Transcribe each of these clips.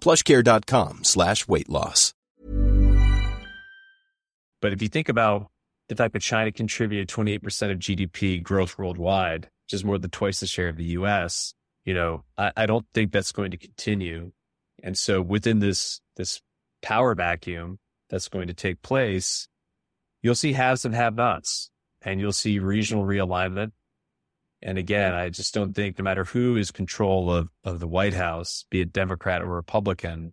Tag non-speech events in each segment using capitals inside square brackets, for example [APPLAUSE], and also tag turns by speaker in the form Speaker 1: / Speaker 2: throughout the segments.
Speaker 1: plushcare.com slash weight loss.
Speaker 2: But if you think about the fact that China contributed 28% of GDP growth worldwide, which is more than twice the share of the US, you know, I, I don't think that's going to continue. And so within this, this power vacuum that's going to take place, you'll see haves and have nots and you'll see regional realignment. And again, I just don't think no matter who is control of, of the White House, be it Democrat or Republican,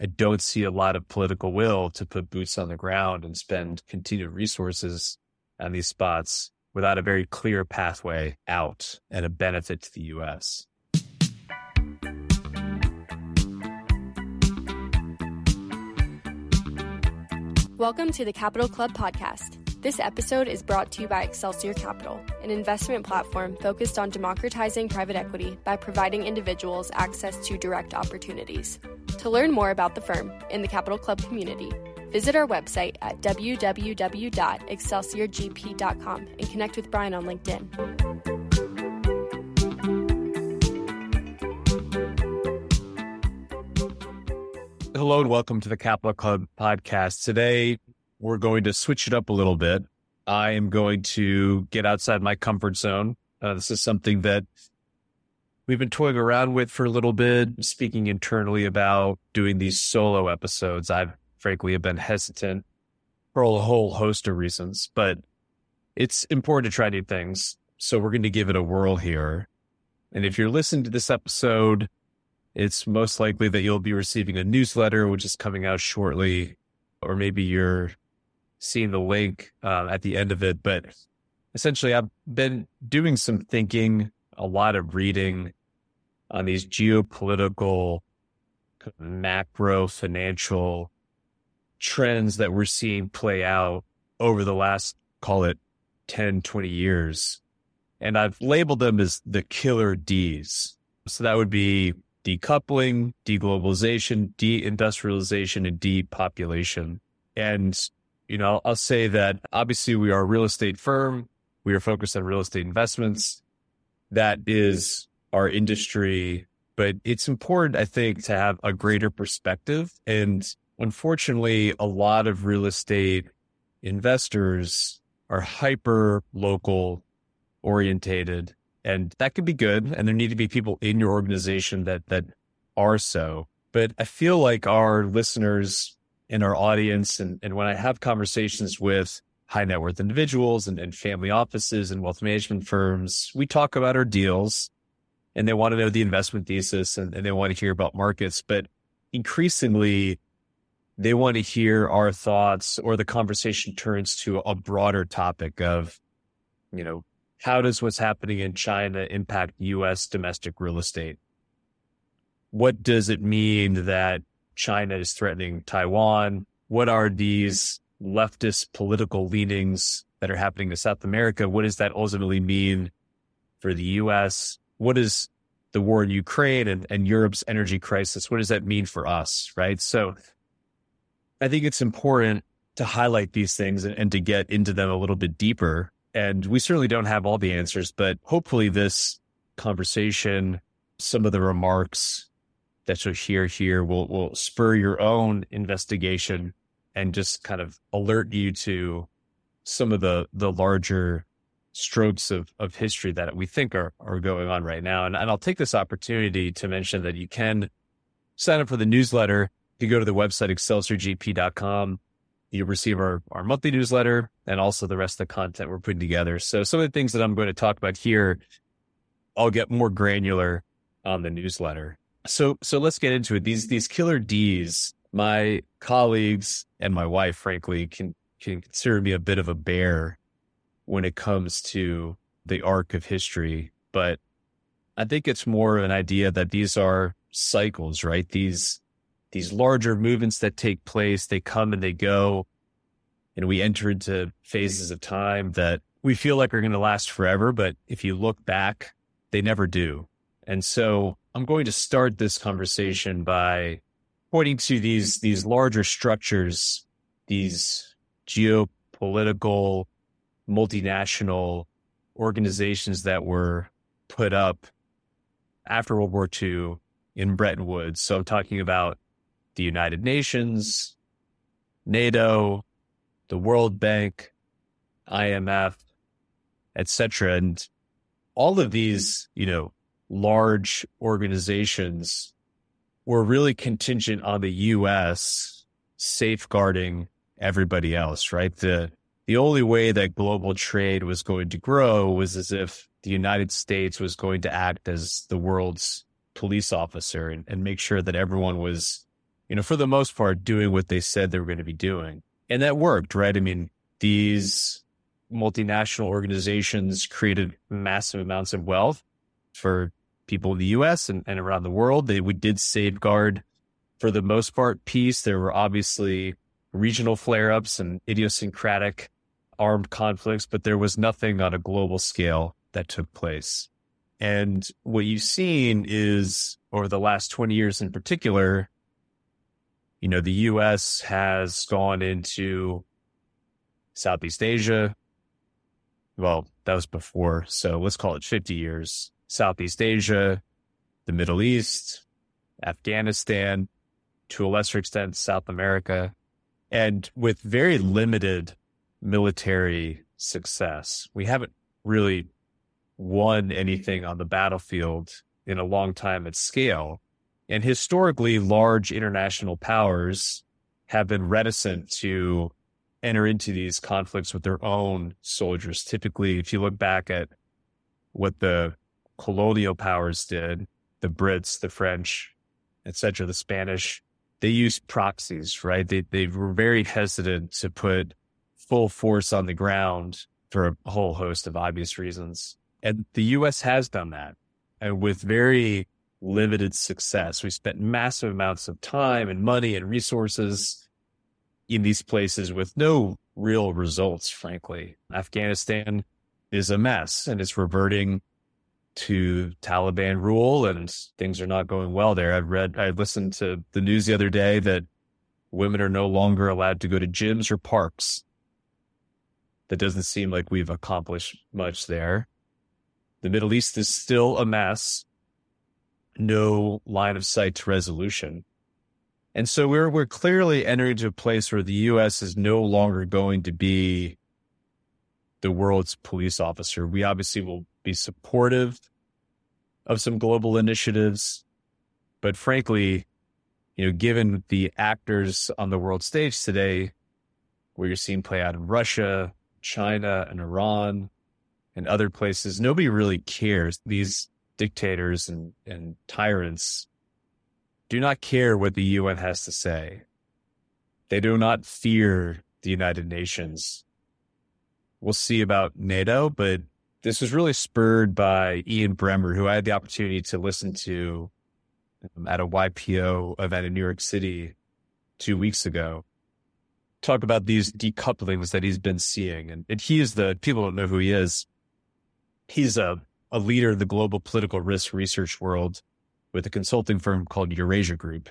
Speaker 2: I don't see a lot of political will to put boots on the ground and spend continued resources on these spots without a very clear pathway out and a benefit to the U.S.
Speaker 3: Welcome to the Capital Club podcast. This episode is brought to you by Excelsior Capital, an investment platform focused on democratizing private equity by providing individuals access to direct opportunities. To learn more about the firm and the Capital Club community, visit our website at www.excelsiorgp.com and connect with Brian on LinkedIn.
Speaker 2: Hello and welcome to the Capital Club podcast. Today, we're going to switch it up a little bit. I am going to get outside my comfort zone. Uh, this is something that we've been toying around with for a little bit, speaking internally about doing these solo episodes. I've frankly have been hesitant for a whole host of reasons, but it's important to try new things. So we're going to give it a whirl here. And if you're listening to this episode, it's most likely that you'll be receiving a newsletter, which is coming out shortly, or maybe you're seeing the link uh, at the end of it. But essentially, I've been doing some thinking, a lot of reading on these geopolitical, macro financial trends that we're seeing play out over the last, call it 10, 20 years. And I've labeled them as the killer Ds. So that would be decoupling, deglobalization, deindustrialization, and depopulation. And, you know, I'll say that obviously we are a real estate firm. We are focused on real estate investments. That is our industry. But it's important, I think, to have a greater perspective. And unfortunately, a lot of real estate investors are hyper local orientated and that could be good and there need to be people in your organization that that are so but i feel like our listeners and our audience and, and when i have conversations with high net worth individuals and, and family offices and wealth management firms we talk about our deals and they want to know the investment thesis and, and they want to hear about markets but increasingly they want to hear our thoughts or the conversation turns to a broader topic of you know how does what's happening in China impact US domestic real estate? What does it mean that China is threatening Taiwan? What are these leftist political leanings that are happening to South America? What does that ultimately mean for the US? What is the war in Ukraine and, and Europe's energy crisis? What does that mean for us? Right. So I think it's important to highlight these things and, and to get into them a little bit deeper. And we certainly don't have all the answers, but hopefully this conversation, some of the remarks that you'll hear here will, will spur your own investigation and just kind of alert you to some of the, the larger strokes of, of history that we think are, are going on right now. And, and I'll take this opportunity to mention that you can sign up for the newsletter. You go to the website, excelsiorgp.com. You receive our, our monthly newsletter and also the rest of the content we're putting together. So some of the things that I'm going to talk about here, I'll get more granular on the newsletter. So, so let's get into it. These, these killer D's, my colleagues and my wife, frankly, can, can consider me a bit of a bear when it comes to the arc of history. But I think it's more of an idea that these are cycles, right? These, these larger movements that take place, they come and they go. And we enter into phases of time that we feel like are going to last forever. But if you look back, they never do. And so I'm going to start this conversation by pointing to these, these larger structures, these geopolitical, multinational organizations that were put up after World War II in Bretton Woods. So I'm talking about the United Nations, NATO, the World Bank, IMF, etc. And all of these, you know, large organizations were really contingent on the US safeguarding everybody else, right? The the only way that global trade was going to grow was as if the United States was going to act as the world's police officer and, and make sure that everyone was, you know, for the most part, doing what they said they were going to be doing. And that worked, right? I mean, these multinational organizations created massive amounts of wealth for people in the US and, and around the world. They we did safeguard for the most part peace. There were obviously regional flare ups and idiosyncratic armed conflicts, but there was nothing on a global scale that took place. And what you've seen is over the last 20 years in particular, you know, the US has gone into Southeast Asia. Well, that was before. So let's call it 50 years. Southeast Asia, the Middle East, Afghanistan, to a lesser extent, South America, and with very limited military success. We haven't really won anything on the battlefield in a long time at scale. And historically, large international powers have been reticent to enter into these conflicts with their own soldiers. Typically, if you look back at what the colonial powers did, the Brits, the French, etc., the Spanish, they used proxies, right? They they were very hesitant to put full force on the ground for a whole host of obvious reasons. And the US has done that and with very limited success. We spent massive amounts of time and money and resources in these places with no real results, frankly. Afghanistan is a mess and it's reverting to Taliban rule and things are not going well there. I've read, I listened to the news the other day that women are no longer allowed to go to gyms or parks that doesn't seem like we've accomplished much there. The Middle East is still a mess. No line of sight to resolution. And so we're we're clearly entering into a place where the US is no longer going to be the world's police officer. We obviously will be supportive of some global initiatives, but frankly, you know, given the actors on the world stage today, where you're seeing play out in Russia, China and Iran and other places, nobody really cares. These dictators and, and tyrants do not care what the UN has to say. They do not fear the United Nations. We'll see about NATO, but this was really spurred by Ian Bremmer, who I had the opportunity to listen to um, at a YPO event in New York City two weeks ago talk about these decouplings that he's been seeing. And, and he is the, people don't know who he is. He's a, a leader in the global political risk research world with a consulting firm called Eurasia Group.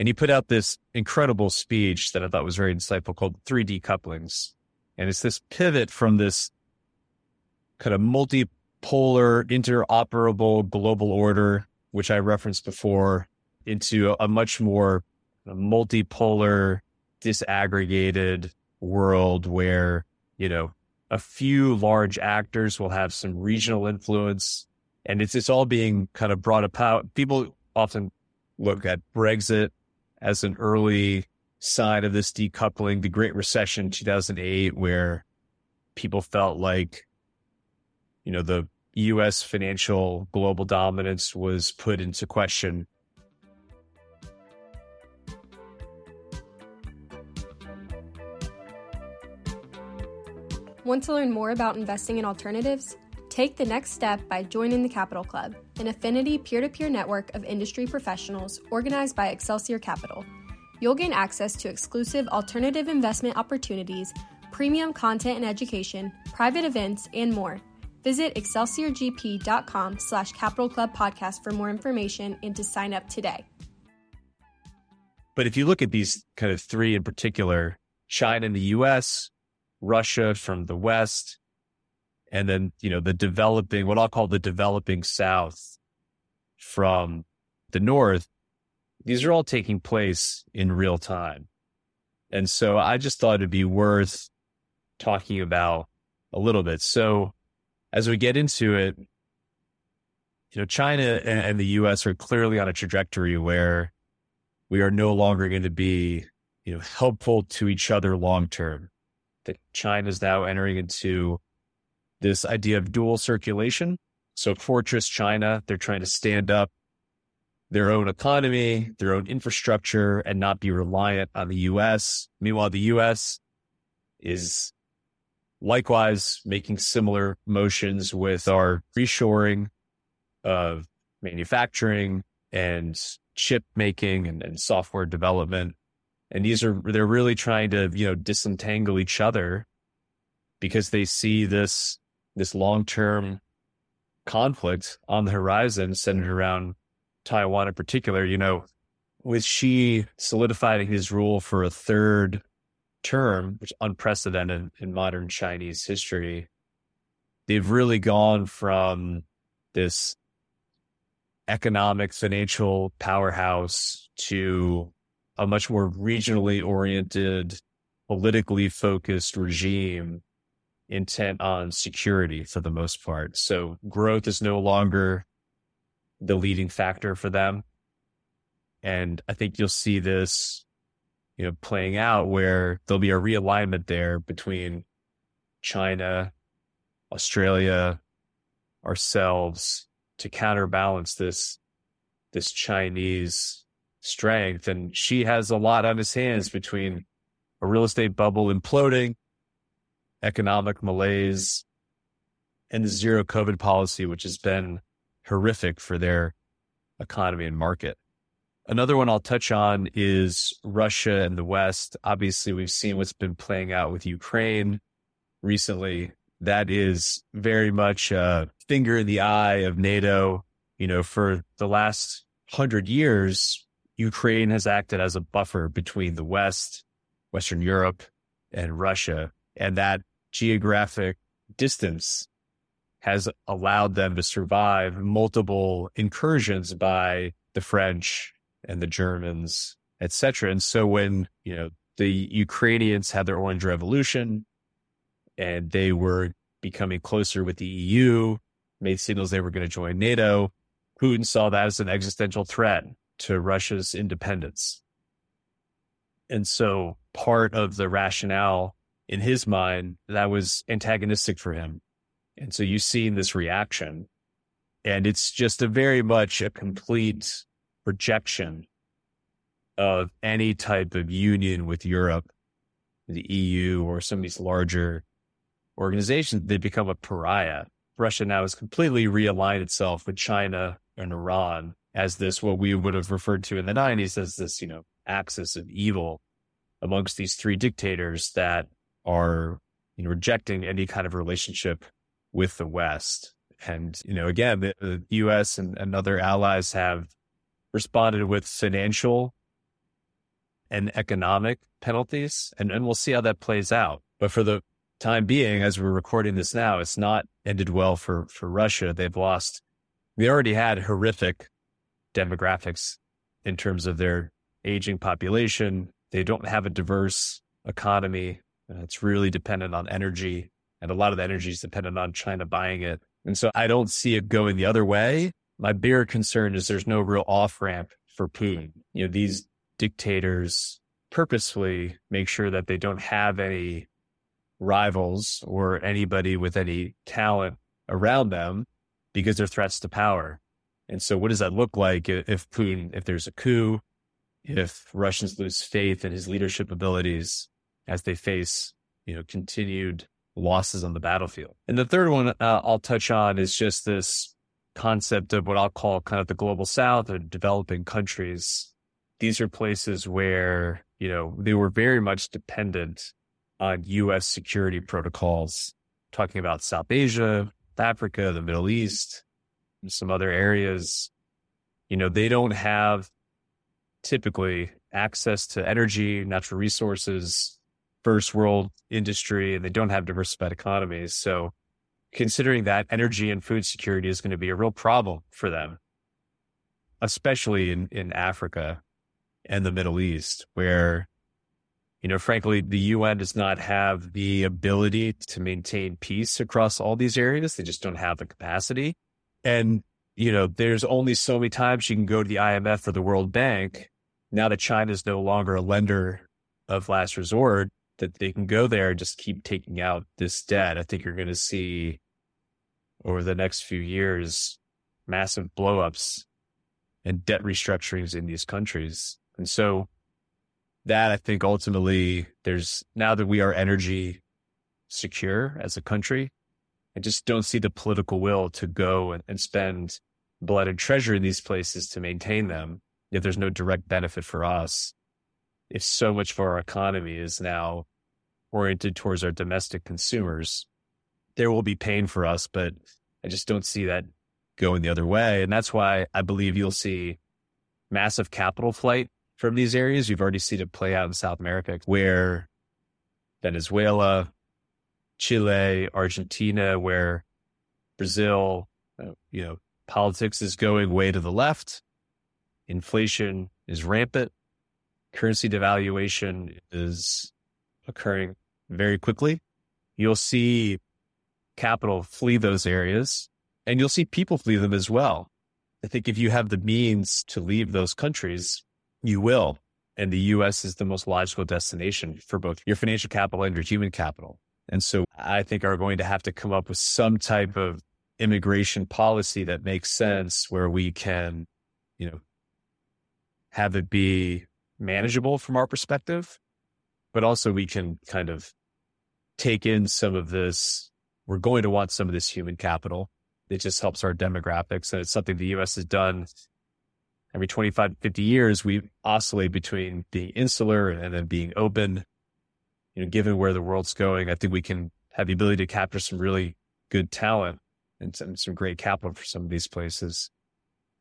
Speaker 2: And he put out this incredible speech that I thought was very insightful called Three Decouplings. And it's this pivot from this kind of multipolar, interoperable global order, which I referenced before, into a much more multipolar, disaggregated world where, you know, a few large actors will have some regional influence and it's it's all being kind of brought about. People often look at Brexit as an early sign of this decoupling, the Great Recession 2008, where people felt like, you know, the US financial global dominance was put into question.
Speaker 3: Want to learn more about investing in alternatives? Take the next step by joining the Capital Club, an affinity peer to peer network of industry professionals organized by Excelsior Capital. You'll gain access to exclusive alternative investment opportunities, premium content and education, private events, and more. Visit excelsiorgp.com slash capital club podcast for more information and to sign up today.
Speaker 2: But if you look at these kind of three in particular, China and the US, Russia from the West, and then you know the developing what i'll call the developing south from the north these are all taking place in real time and so i just thought it'd be worth talking about a little bit so as we get into it you know china and the us are clearly on a trajectory where we are no longer going to be you know helpful to each other long term that china is now entering into this idea of dual circulation. So Fortress China, they're trying to stand up their own economy, their own infrastructure, and not be reliant on the US. Meanwhile, the US is likewise making similar motions with our reshoring of manufacturing and chip making and, and software development. And these are, they're really trying to, you know, disentangle each other because they see this this long term conflict on the horizon centered around Taiwan in particular. You know, with Xi solidifying his rule for a third term, which is unprecedented in modern Chinese history, they've really gone from this economic financial powerhouse to a much more regionally oriented, politically focused regime intent on security for the most part. So growth is no longer the leading factor for them. And I think you'll see this, you know, playing out where there'll be a realignment there between China, Australia, ourselves to counterbalance this this Chinese strength. And Xi has a lot on his hands between a real estate bubble imploding economic malaise and the zero COVID policy, which has been horrific for their economy and market. Another one I'll touch on is Russia and the West. Obviously, we've seen what's been playing out with Ukraine recently. That is very much a finger in the eye of NATO. You know, for the last hundred years, Ukraine has acted as a buffer between the West, Western Europe, and Russia. And that geographic distance has allowed them to survive multiple incursions by the French and the Germans, etc. And so when, you know, the Ukrainians had their Orange Revolution and they were becoming closer with the EU, made signals they were going to join NATO, Putin saw that as an existential threat to Russia's independence. And so part of the rationale in his mind, that was antagonistic for him. And so you see in this reaction, and it's just a very much a complete rejection of any type of union with Europe, the EU, or some of these larger organizations. They become a pariah. Russia now has completely realigned itself with China and Iran as this, what we would have referred to in the 90s as this, you know, axis of evil amongst these three dictators that are you know, rejecting any kind of relationship with the West. And, you know, again, the, the US and, and other allies have responded with financial and economic penalties. And, and we'll see how that plays out. But for the time being, as we're recording this now, it's not ended well for, for Russia. They've lost, they already had horrific demographics in terms of their aging population. They don't have a diverse economy. It's really dependent on energy. And a lot of the energy is dependent on China buying it. And so I don't see it going the other way. My bigger concern is there's no real off ramp for Putin. You know, these dictators purposefully make sure that they don't have any rivals or anybody with any talent around them because they're threats to power. And so what does that look like if Putin, if there's a coup, if Russians lose faith in his leadership abilities as they face, you know, continued losses on the battlefield. And the third one uh, I'll touch on is just this concept of what I'll call kind of the global south or developing countries. These are places where, you know, they were very much dependent on US security protocols, talking about South Asia, Africa, the Middle East, some other areas. You know, they don't have typically access to energy, natural resources, first world industry, and they don't have diversified economies. So considering that energy and food security is going to be a real problem for them, especially in, in Africa and the Middle East, where, you know, frankly, the UN does not have the ability to maintain peace across all these areas. They just don't have the capacity. And, you know, there's only so many times you can go to the IMF or the World Bank now that China is no longer a lender of last resort, that they can go there and just keep taking out this debt. I think you're going to see over the next few years massive blowups and debt restructurings in these countries. And so that I think ultimately there's now that we are energy secure as a country, I just don't see the political will to go and, and spend blood and treasure in these places to maintain them if there's no direct benefit for us, if so much of our economy is now oriented towards our domestic consumers, there will be pain for us, but I just don't see that going the other way. And that's why I believe you'll see massive capital flight from these areas. You've already seen it play out in South America, where Venezuela, Chile, Argentina, where Brazil, uh, you know, politics is going way to the left Inflation is rampant. Currency devaluation is occurring very quickly. You'll see capital flee those areas and you'll see people flee them as well. I think if you have the means to leave those countries, you will. And the US is the most logical destination for both your financial capital and your human capital. And so I think are going to have to come up with some type of immigration policy that makes sense where we can, you know, have it be manageable from our perspective, but also we can kind of take in some of this. We're going to want some of this human capital. It just helps our demographics. And it's something the US has done every 25, 50 years. We oscillate between being insular and then being open. You know, given where the world's going, I think we can have the ability to capture some really good talent and some, some great capital for some of these places,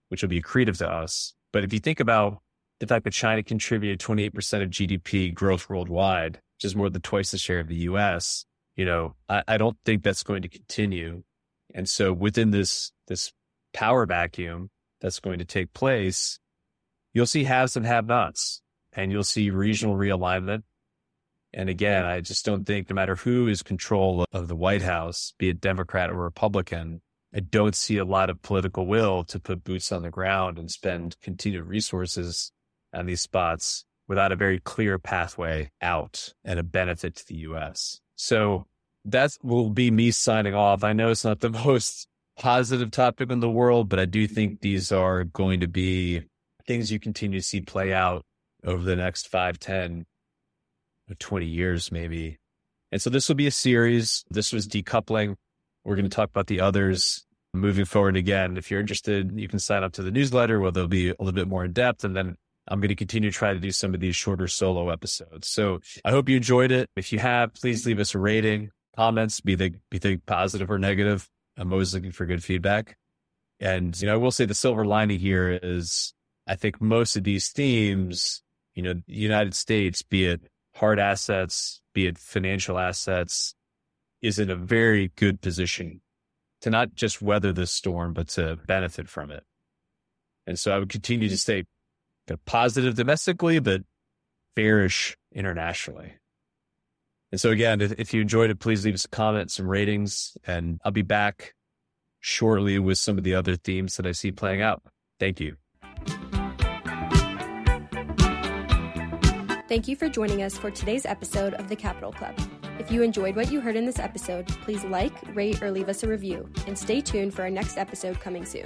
Speaker 2: which will be accretive to us. But if you think about the fact that China contributed 28% of GDP growth worldwide, which is more than twice the share of the US, you know, I, I don't think that's going to continue. And so within this, this power vacuum that's going to take place, you'll see haves and have nots and you'll see regional realignment. And again, I just don't think no matter who is control of the White House, be it Democrat or Republican, I don't see a lot of political will to put boots on the ground and spend continued resources on these spots without a very clear pathway out and a benefit to the US. So that will be me signing off. I know it's not the [LAUGHS] most positive topic in the world, but I do think these are going to be things you continue to see play out over the next five, 10, 20 years, maybe. And so this will be a series. This was decoupling. We're going to talk about the others moving forward again. If you're interested, you can sign up to the newsletter where there'll be a little bit more in depth. And then I'm going to continue to try to do some of these shorter solo episodes. So I hope you enjoyed it. If you have, please leave us a rating, comments, be they, be they positive or negative. I'm always looking for good feedback. And, you know, I will say the silver lining here is I think most of these themes you know, the United States, be it hard assets, be it financial assets, is in a very good position to not just weather this storm, but to benefit from it. And so I would continue to stay positive domestically, but bearish internationally. And so again, if you enjoyed it, please leave us a comment, some ratings, and I'll be back shortly with some of the other themes that I see playing out. Thank you.
Speaker 3: Thank you for joining us for today's episode of the Capital Club. If you enjoyed what you heard in this episode, please like, rate, or leave us a review, and stay tuned for our next episode coming soon.